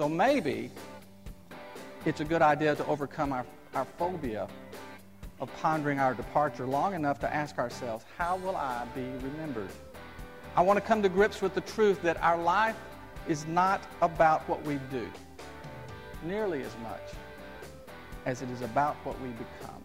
So maybe it's a good idea to overcome our, our phobia of pondering our departure long enough to ask ourselves, how will I be remembered? I want to come to grips with the truth that our life is not about what we do nearly as much as it is about what we become.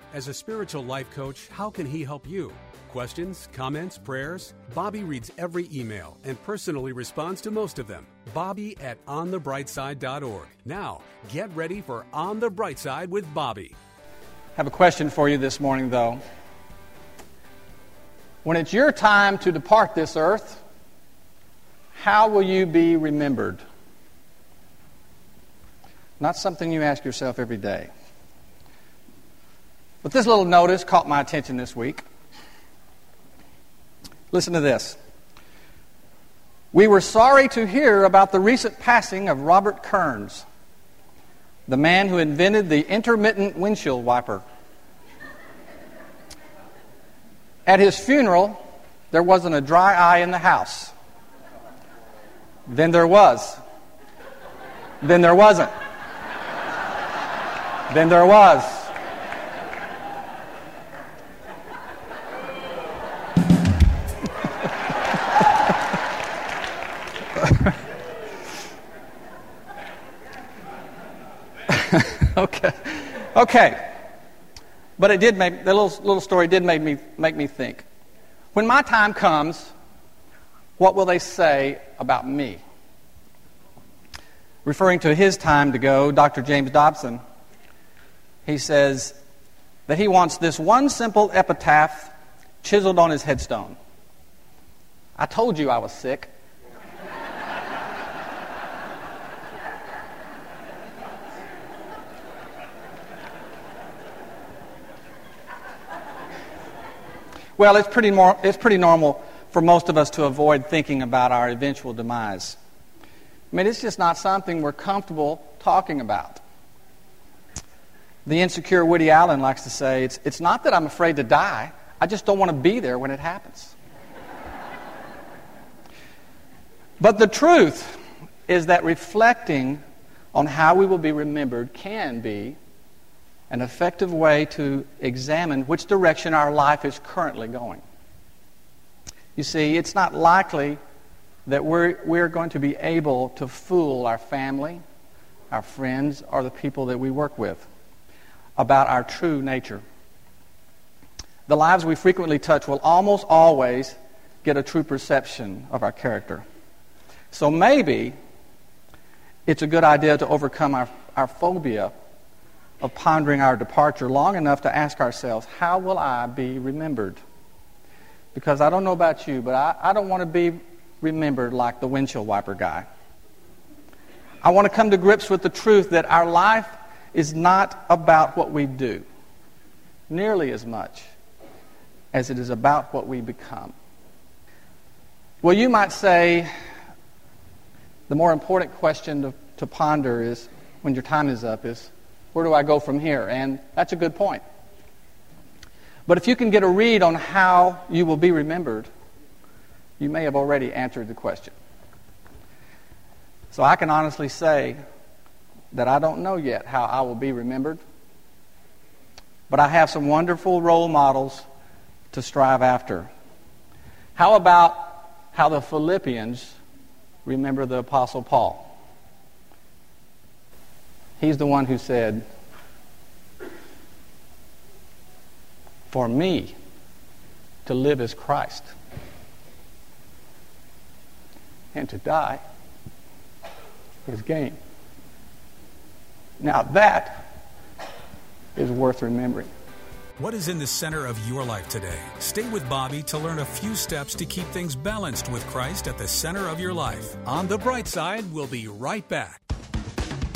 As a spiritual life coach, how can he help you? Questions, comments, prayers? Bobby reads every email and personally responds to most of them. Bobby at onthebrightside.org. Now, get ready for On the Bright Side with Bobby. I have a question for you this morning, though. When it's your time to depart this earth, how will you be remembered? Not something you ask yourself every day. But this little notice caught my attention this week. Listen to this. We were sorry to hear about the recent passing of Robert Kearns, the man who invented the intermittent windshield wiper. At his funeral, there wasn't a dry eye in the house. Then there was. Then there wasn't. Then there was. okay. Okay. But it did make, the little, little story did make me, make me think. When my time comes, what will they say about me? Referring to his time to go, Dr. James Dobson, he says that he wants this one simple epitaph chiseled on his headstone. I told you I was sick. Well, it's pretty, more, it's pretty normal for most of us to avoid thinking about our eventual demise. I mean, it's just not something we're comfortable talking about. The insecure Woody Allen likes to say, it's, it's not that I'm afraid to die, I just don't want to be there when it happens. but the truth is that reflecting on how we will be remembered can be an effective way to examine which direction our life is currently going. You see, it's not likely that we're, we're going to be able to fool our family, our friends, or the people that we work with about our true nature. The lives we frequently touch will almost always get a true perception of our character. So maybe it's a good idea to overcome our, our phobia of pondering our departure long enough to ask ourselves, how will I be remembered? Because I don't know about you, but I, I don't want to be remembered like the windshield wiper guy. I want to come to grips with the truth that our life is not about what we do nearly as much as it is about what we become. Well, you might say the more important question to, to ponder is when your time is up is where do I go from here? And that's a good point. But if you can get a read on how you will be remembered, you may have already answered the question. So I can honestly say that I don't know yet how I will be remembered, but I have some wonderful role models to strive after. How about how the Philippians remember the Apostle Paul? He's the one who said, For me to live as Christ and to die is gain. Now that is worth remembering. What is in the center of your life today? Stay with Bobby to learn a few steps to keep things balanced with Christ at the center of your life. On the bright side, we'll be right back.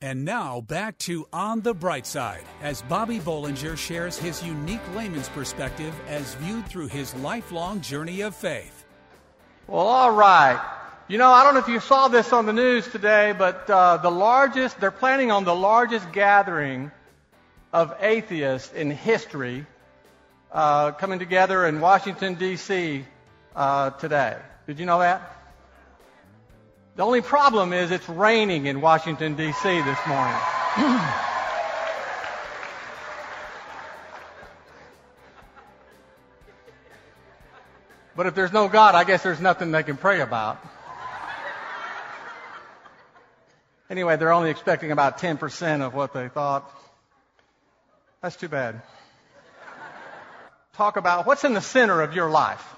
And now back to On the Bright Side as Bobby Bollinger shares his unique layman's perspective as viewed through his lifelong journey of faith. Well, all right. You know, I don't know if you saw this on the news today, but uh, the largest, they're planning on the largest gathering of atheists in history uh, coming together in Washington, D.C. Uh, today. Did you know that? The only problem is it's raining in Washington, D.C. this morning. but if there's no God, I guess there's nothing they can pray about. Anyway, they're only expecting about 10% of what they thought. That's too bad. Talk about what's in the center of your life.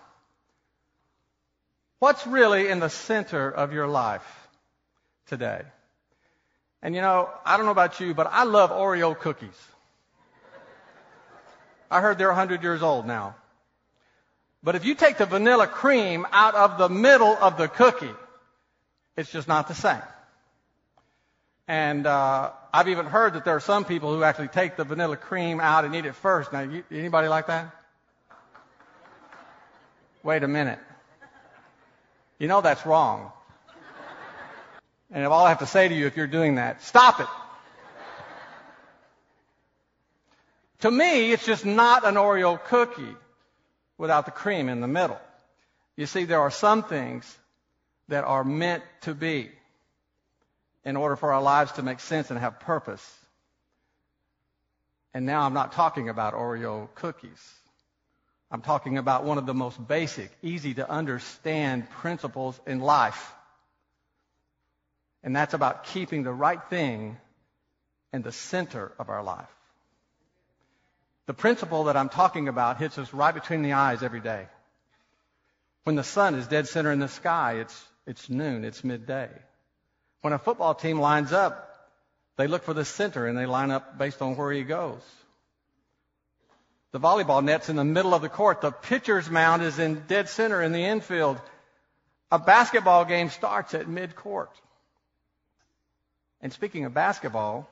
What's really in the center of your life today? And you know, I don't know about you, but I love Oreo cookies. I heard they're 100 years old now. But if you take the vanilla cream out of the middle of the cookie, it's just not the same. And uh, I've even heard that there are some people who actually take the vanilla cream out and eat it first. Now, you, anybody like that? Wait a minute. You know that's wrong. And all I have to say to you if you're doing that, stop it. to me, it's just not an Oreo cookie without the cream in the middle. You see, there are some things that are meant to be in order for our lives to make sense and have purpose. And now I'm not talking about Oreo cookies. I'm talking about one of the most basic, easy to understand principles in life. And that's about keeping the right thing in the center of our life. The principle that I'm talking about hits us right between the eyes every day. When the sun is dead center in the sky, it's, it's noon, it's midday. When a football team lines up, they look for the center and they line up based on where he goes. The volleyball net's in the middle of the court. The pitcher's mound is in dead center in the infield. A basketball game starts at mid-court. And speaking of basketball,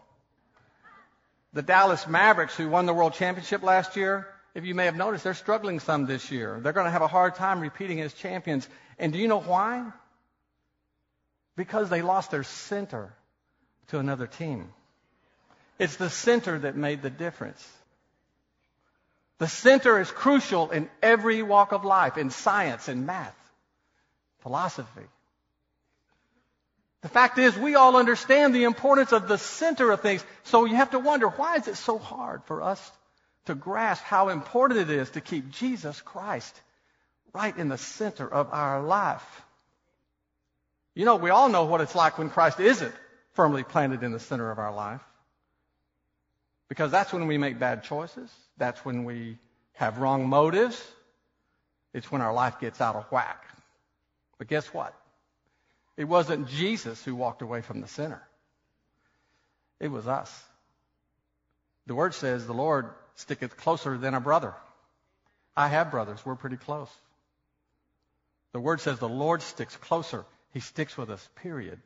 the Dallas Mavericks, who won the world championship last year, if you may have noticed, they're struggling some this year. They're going to have a hard time repeating as champions. And do you know why? Because they lost their center to another team. It's the center that made the difference. The center is crucial in every walk of life, in science, in math, philosophy. The fact is, we all understand the importance of the center of things. So you have to wonder, why is it so hard for us to grasp how important it is to keep Jesus Christ right in the center of our life? You know, we all know what it's like when Christ isn't firmly planted in the center of our life. Because that's when we make bad choices. That's when we have wrong motives. It's when our life gets out of whack. But guess what? It wasn't Jesus who walked away from the sinner. It was us. The word says the Lord sticketh closer than a brother. I have brothers. We're pretty close. The word says the Lord sticks closer. He sticks with us, period.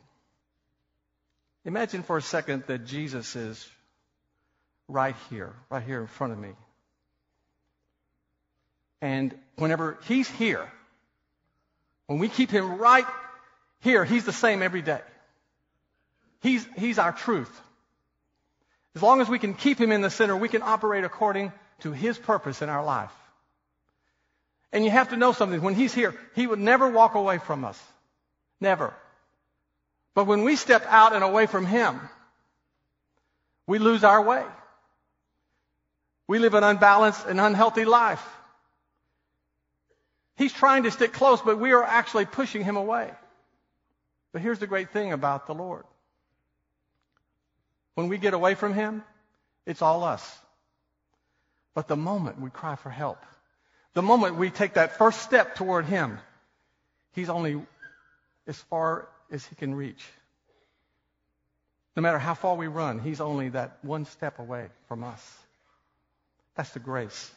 Imagine for a second that Jesus is right here, right here in front of me. And whenever he's here, when we keep him right here, he's the same every day. He's, he's our truth. As long as we can keep him in the center, we can operate according to his purpose in our life. And you have to know something. When he's here, he would never walk away from us. Never. But when we step out and away from him, we lose our way. We live an unbalanced and unhealthy life. He's trying to stick close, but we are actually pushing him away. But here's the great thing about the Lord. When we get away from him, it's all us. But the moment we cry for help, the moment we take that first step toward him, he's only as far as he can reach. No matter how far we run, he's only that one step away from us. That's the grace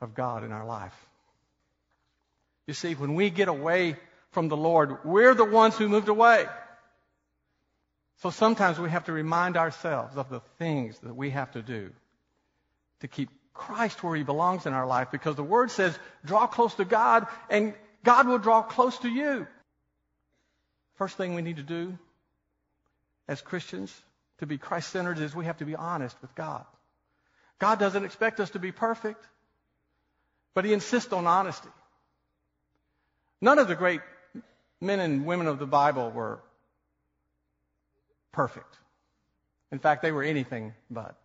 of God in our life. You see, when we get away from the Lord, we're the ones who moved away. So sometimes we have to remind ourselves of the things that we have to do to keep Christ where he belongs in our life because the Word says, draw close to God and God will draw close to you. First thing we need to do as Christians to be Christ centered is we have to be honest with God. God doesn't expect us to be perfect, but He insists on honesty. None of the great men and women of the Bible were perfect. In fact, they were anything but.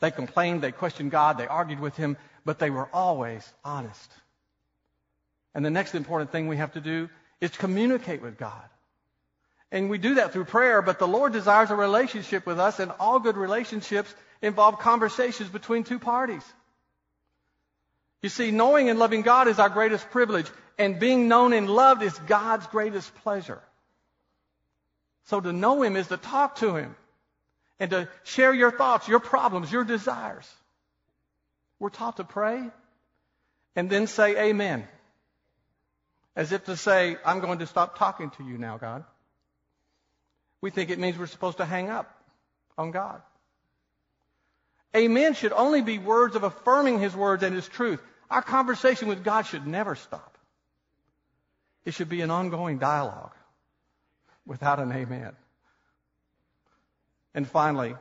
They complained, they questioned God, they argued with Him, but they were always honest. And the next important thing we have to do is communicate with God. And we do that through prayer, but the Lord desires a relationship with us, and all good relationships involve conversations between two parties. You see, knowing and loving God is our greatest privilege, and being known and loved is God's greatest pleasure. So to know Him is to talk to Him and to share your thoughts, your problems, your desires. We're taught to pray and then say amen. As if to say, I'm going to stop talking to you now, God. We think it means we're supposed to hang up on God. Amen should only be words of affirming His words and His truth. Our conversation with God should never stop. It should be an ongoing dialogue without an amen. And finally,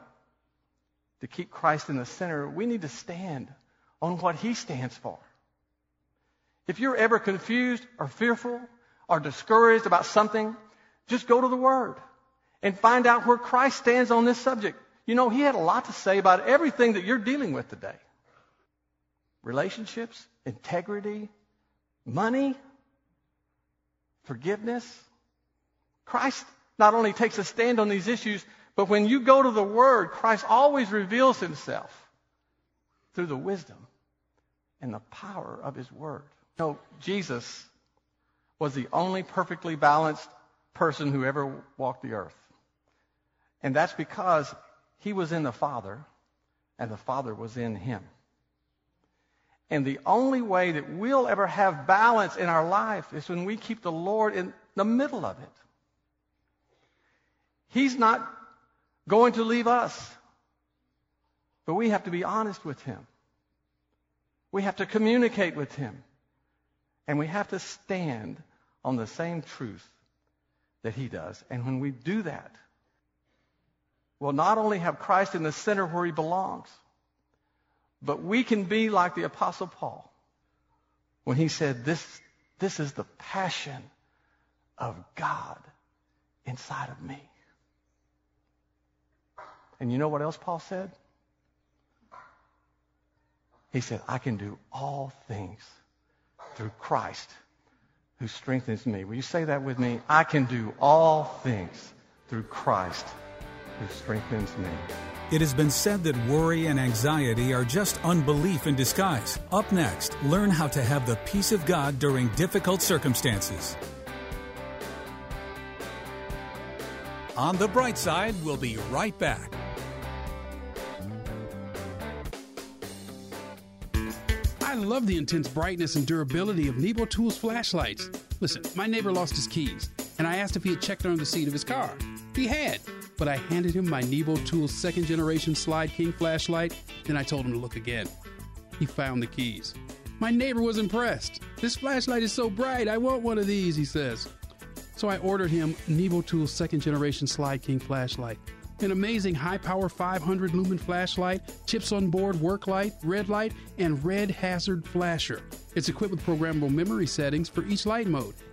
to keep Christ in the center, we need to stand on what He stands for. If you're ever confused or fearful or discouraged about something, just go to the Word and find out where Christ stands on this subject. You know, He had a lot to say about everything that you're dealing with today relationships, integrity, money, forgiveness. Christ not only takes a stand on these issues, but when you go to the Word, Christ always reveals Himself through the wisdom and the power of His Word. You know, Jesus was the only perfectly balanced person who ever walked the earth. And that's because he was in the Father and the Father was in him. And the only way that we'll ever have balance in our life is when we keep the Lord in the middle of it. He's not going to leave us. But we have to be honest with him. We have to communicate with him. And we have to stand on the same truth that he does. And when we do that, we'll not only have Christ in the center where he belongs, but we can be like the Apostle Paul when he said, This, this is the passion of God inside of me. And you know what else Paul said? He said, I can do all things through Christ who strengthens me. Will you say that with me? I can do all things through Christ who strengthens me. It has been said that worry and anxiety are just unbelief in disguise. Up next, learn how to have the peace of God during difficult circumstances. On the bright side, we'll be right back. I love the intense brightness and durability of Nebo Tools flashlights. Listen, my neighbor lost his keys, and I asked if he had checked under the seat of his car. He had but I handed him my Nebo Tools second generation Slyde King flashlight, then I told him to look again. He found the keys. My neighbor was impressed. This flashlight is so bright, I want one of these, he says. So I ordered him Nebo Tools second generation Slyde King flashlight. an amazing high power 500 lumen flashlight, chips on board work light, red light, and red hazard flasher. It's equipped with programmable memory settings for each light mode,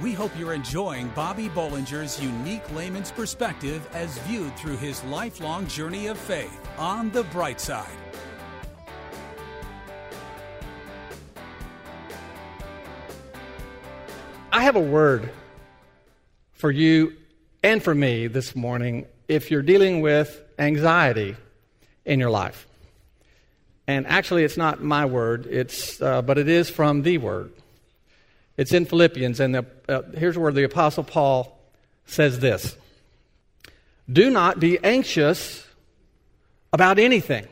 We hope you're enjoying Bobby Bollinger's unique layman's perspective as viewed through his lifelong journey of faith on the bright side. I have a word for you and for me this morning if you're dealing with anxiety in your life. And actually, it's not my word, it's, uh, but it is from the word. It's in Philippians, and the, uh, here's where the Apostle Paul says this Do not be anxious about anything,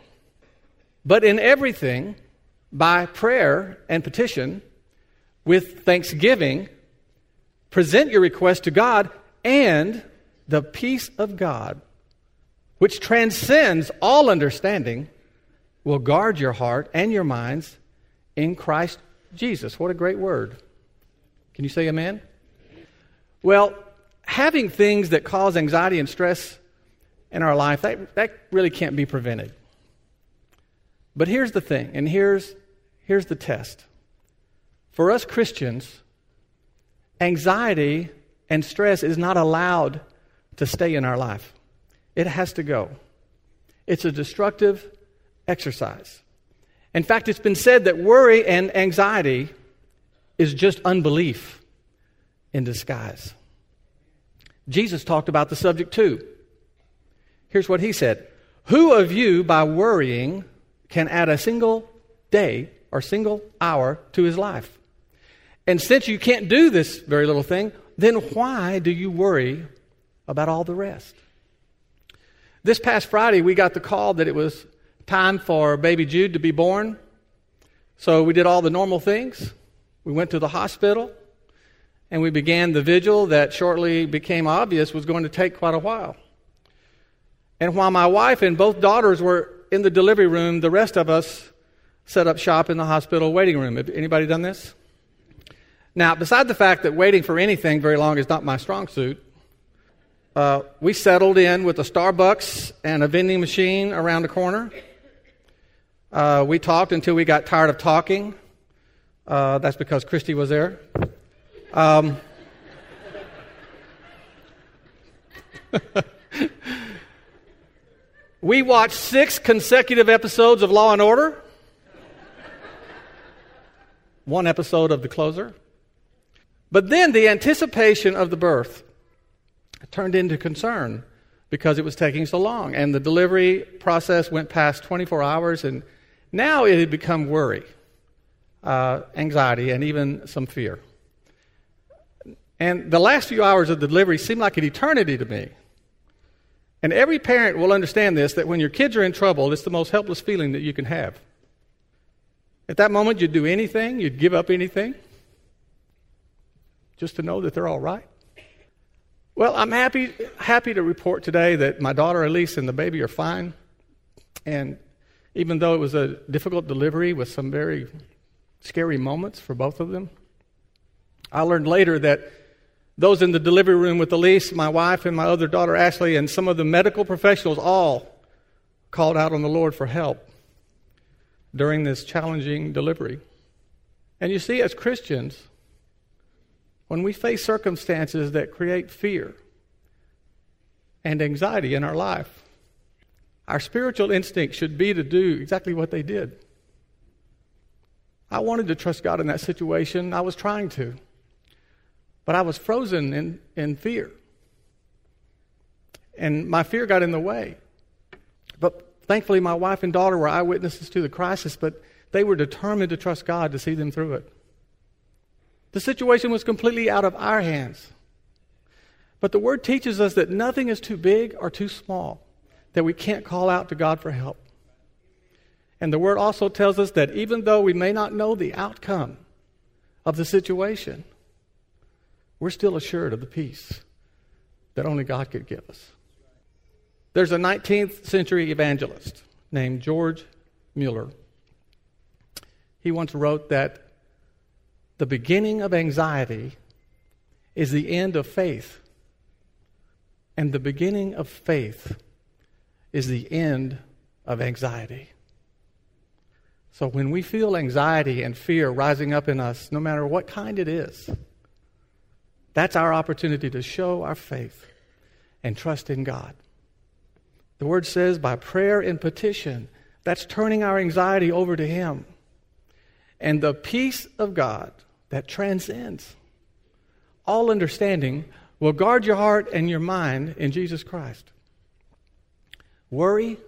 but in everything, by prayer and petition, with thanksgiving, present your request to God, and the peace of God, which transcends all understanding, will guard your heart and your minds in Christ Jesus. What a great word. Can you say amen? Well, having things that cause anxiety and stress in our life, that, that really can't be prevented. But here's the thing, and here's, here's the test. For us Christians, anxiety and stress is not allowed to stay in our life, it has to go. It's a destructive exercise. In fact, it's been said that worry and anxiety is just unbelief in disguise. Jesus talked about the subject too. Here's what he said Who of you, by worrying, can add a single day or single hour to his life? And since you can't do this very little thing, then why do you worry about all the rest? This past Friday, we got the call that it was time for baby Jude to be born. So we did all the normal things. We went to the hospital and we began the vigil that shortly became obvious was going to take quite a while. And while my wife and both daughters were in the delivery room, the rest of us set up shop in the hospital waiting room. Have anybody done this? Now, beside the fact that waiting for anything very long is not my strong suit, uh, we settled in with a Starbucks and a vending machine around the corner. Uh, we talked until we got tired of talking. Uh, that's because Christy was there. Um, we watched six consecutive episodes of Law and Order, one episode of The Closer. But then the anticipation of the birth turned into concern because it was taking so long. And the delivery process went past 24 hours, and now it had become worry uh, anxiety, and even some fear. And the last few hours of the delivery seemed like an eternity to me. And every parent will understand this that when your kids are in trouble, it's the most helpless feeling that you can have. At that moment, you'd do anything, you'd give up anything, just to know that they're all right. Well, I'm happy, happy to report today that my daughter Elise and the baby are fine. And even though it was a difficult delivery with some very scary moments for both of them. I learned later that those in the delivery room with Elise, my wife, and my other daughter Ashley, and some of the medical professionals all called out on the Lord for help during this challenging delivery. And you see, as Christians, when we face circumstances that create fear and anxiety in our life, our spiritual instinct should be to do exactly what they did I wanted to trust God in that situation. I was trying to. But I was frozen in, in fear. And my fear got in the way. But thankfully, my wife and daughter were eyewitnesses to the crisis, but they were determined to trust God to see them through it. The situation was completely out of our hands. But the Word teaches us that nothing is too big or too small that we can't call out to God for help. And the Word also tells us that even though we may not know the outcome of the situation, we're still assured of the peace that only God could give us. There's a 19th century evangelist named George Mueller. He once wrote that the beginning of anxiety is the end of faith, and the beginning of faith is the end of anxiety. So when we feel anxiety and fear rising up in us, no matter what kind it is, that's our opportunity to show our faith and trust in God. The word says by prayer and petition, that's turning our anxiety over to Him. And the peace of God that transcends all understanding will guard your heart and your mind in Jesus Christ. Worry,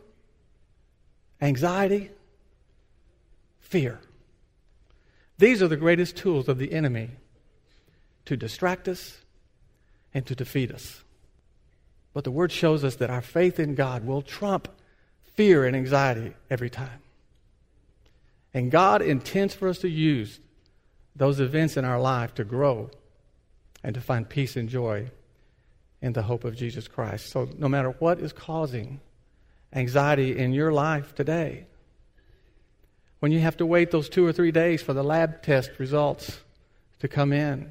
anxiety, fear. These are the greatest tools of the enemy to distract us and to defeat us. But the Word shows us that our faith in God will trump fear and anxiety every time. And God intends for us to use those events in our life to grow and to find peace and joy in the hope of Jesus Christ. So, no matter what is causing anxiety in your life today, when you have to wait those two or three days for the lab test results to come in,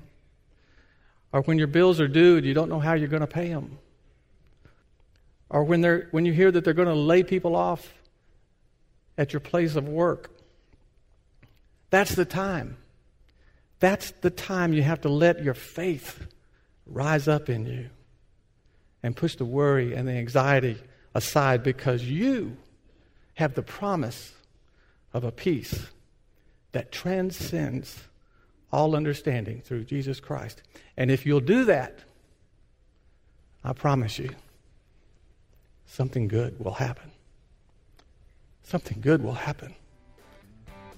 or when your bills are due and you don't know how you're going to pay them, or when, they're, when you hear that they're going to lay people off at your place of work, that's the time. That's the time you have to let your faith rise up in you and push the worry and the anxiety aside because you have the promise of a peace that transcends all understanding through Jesus Christ. And if you'll do that, I promise you, something good will happen. Something good will happen.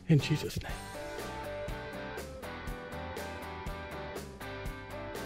In Jesus' name.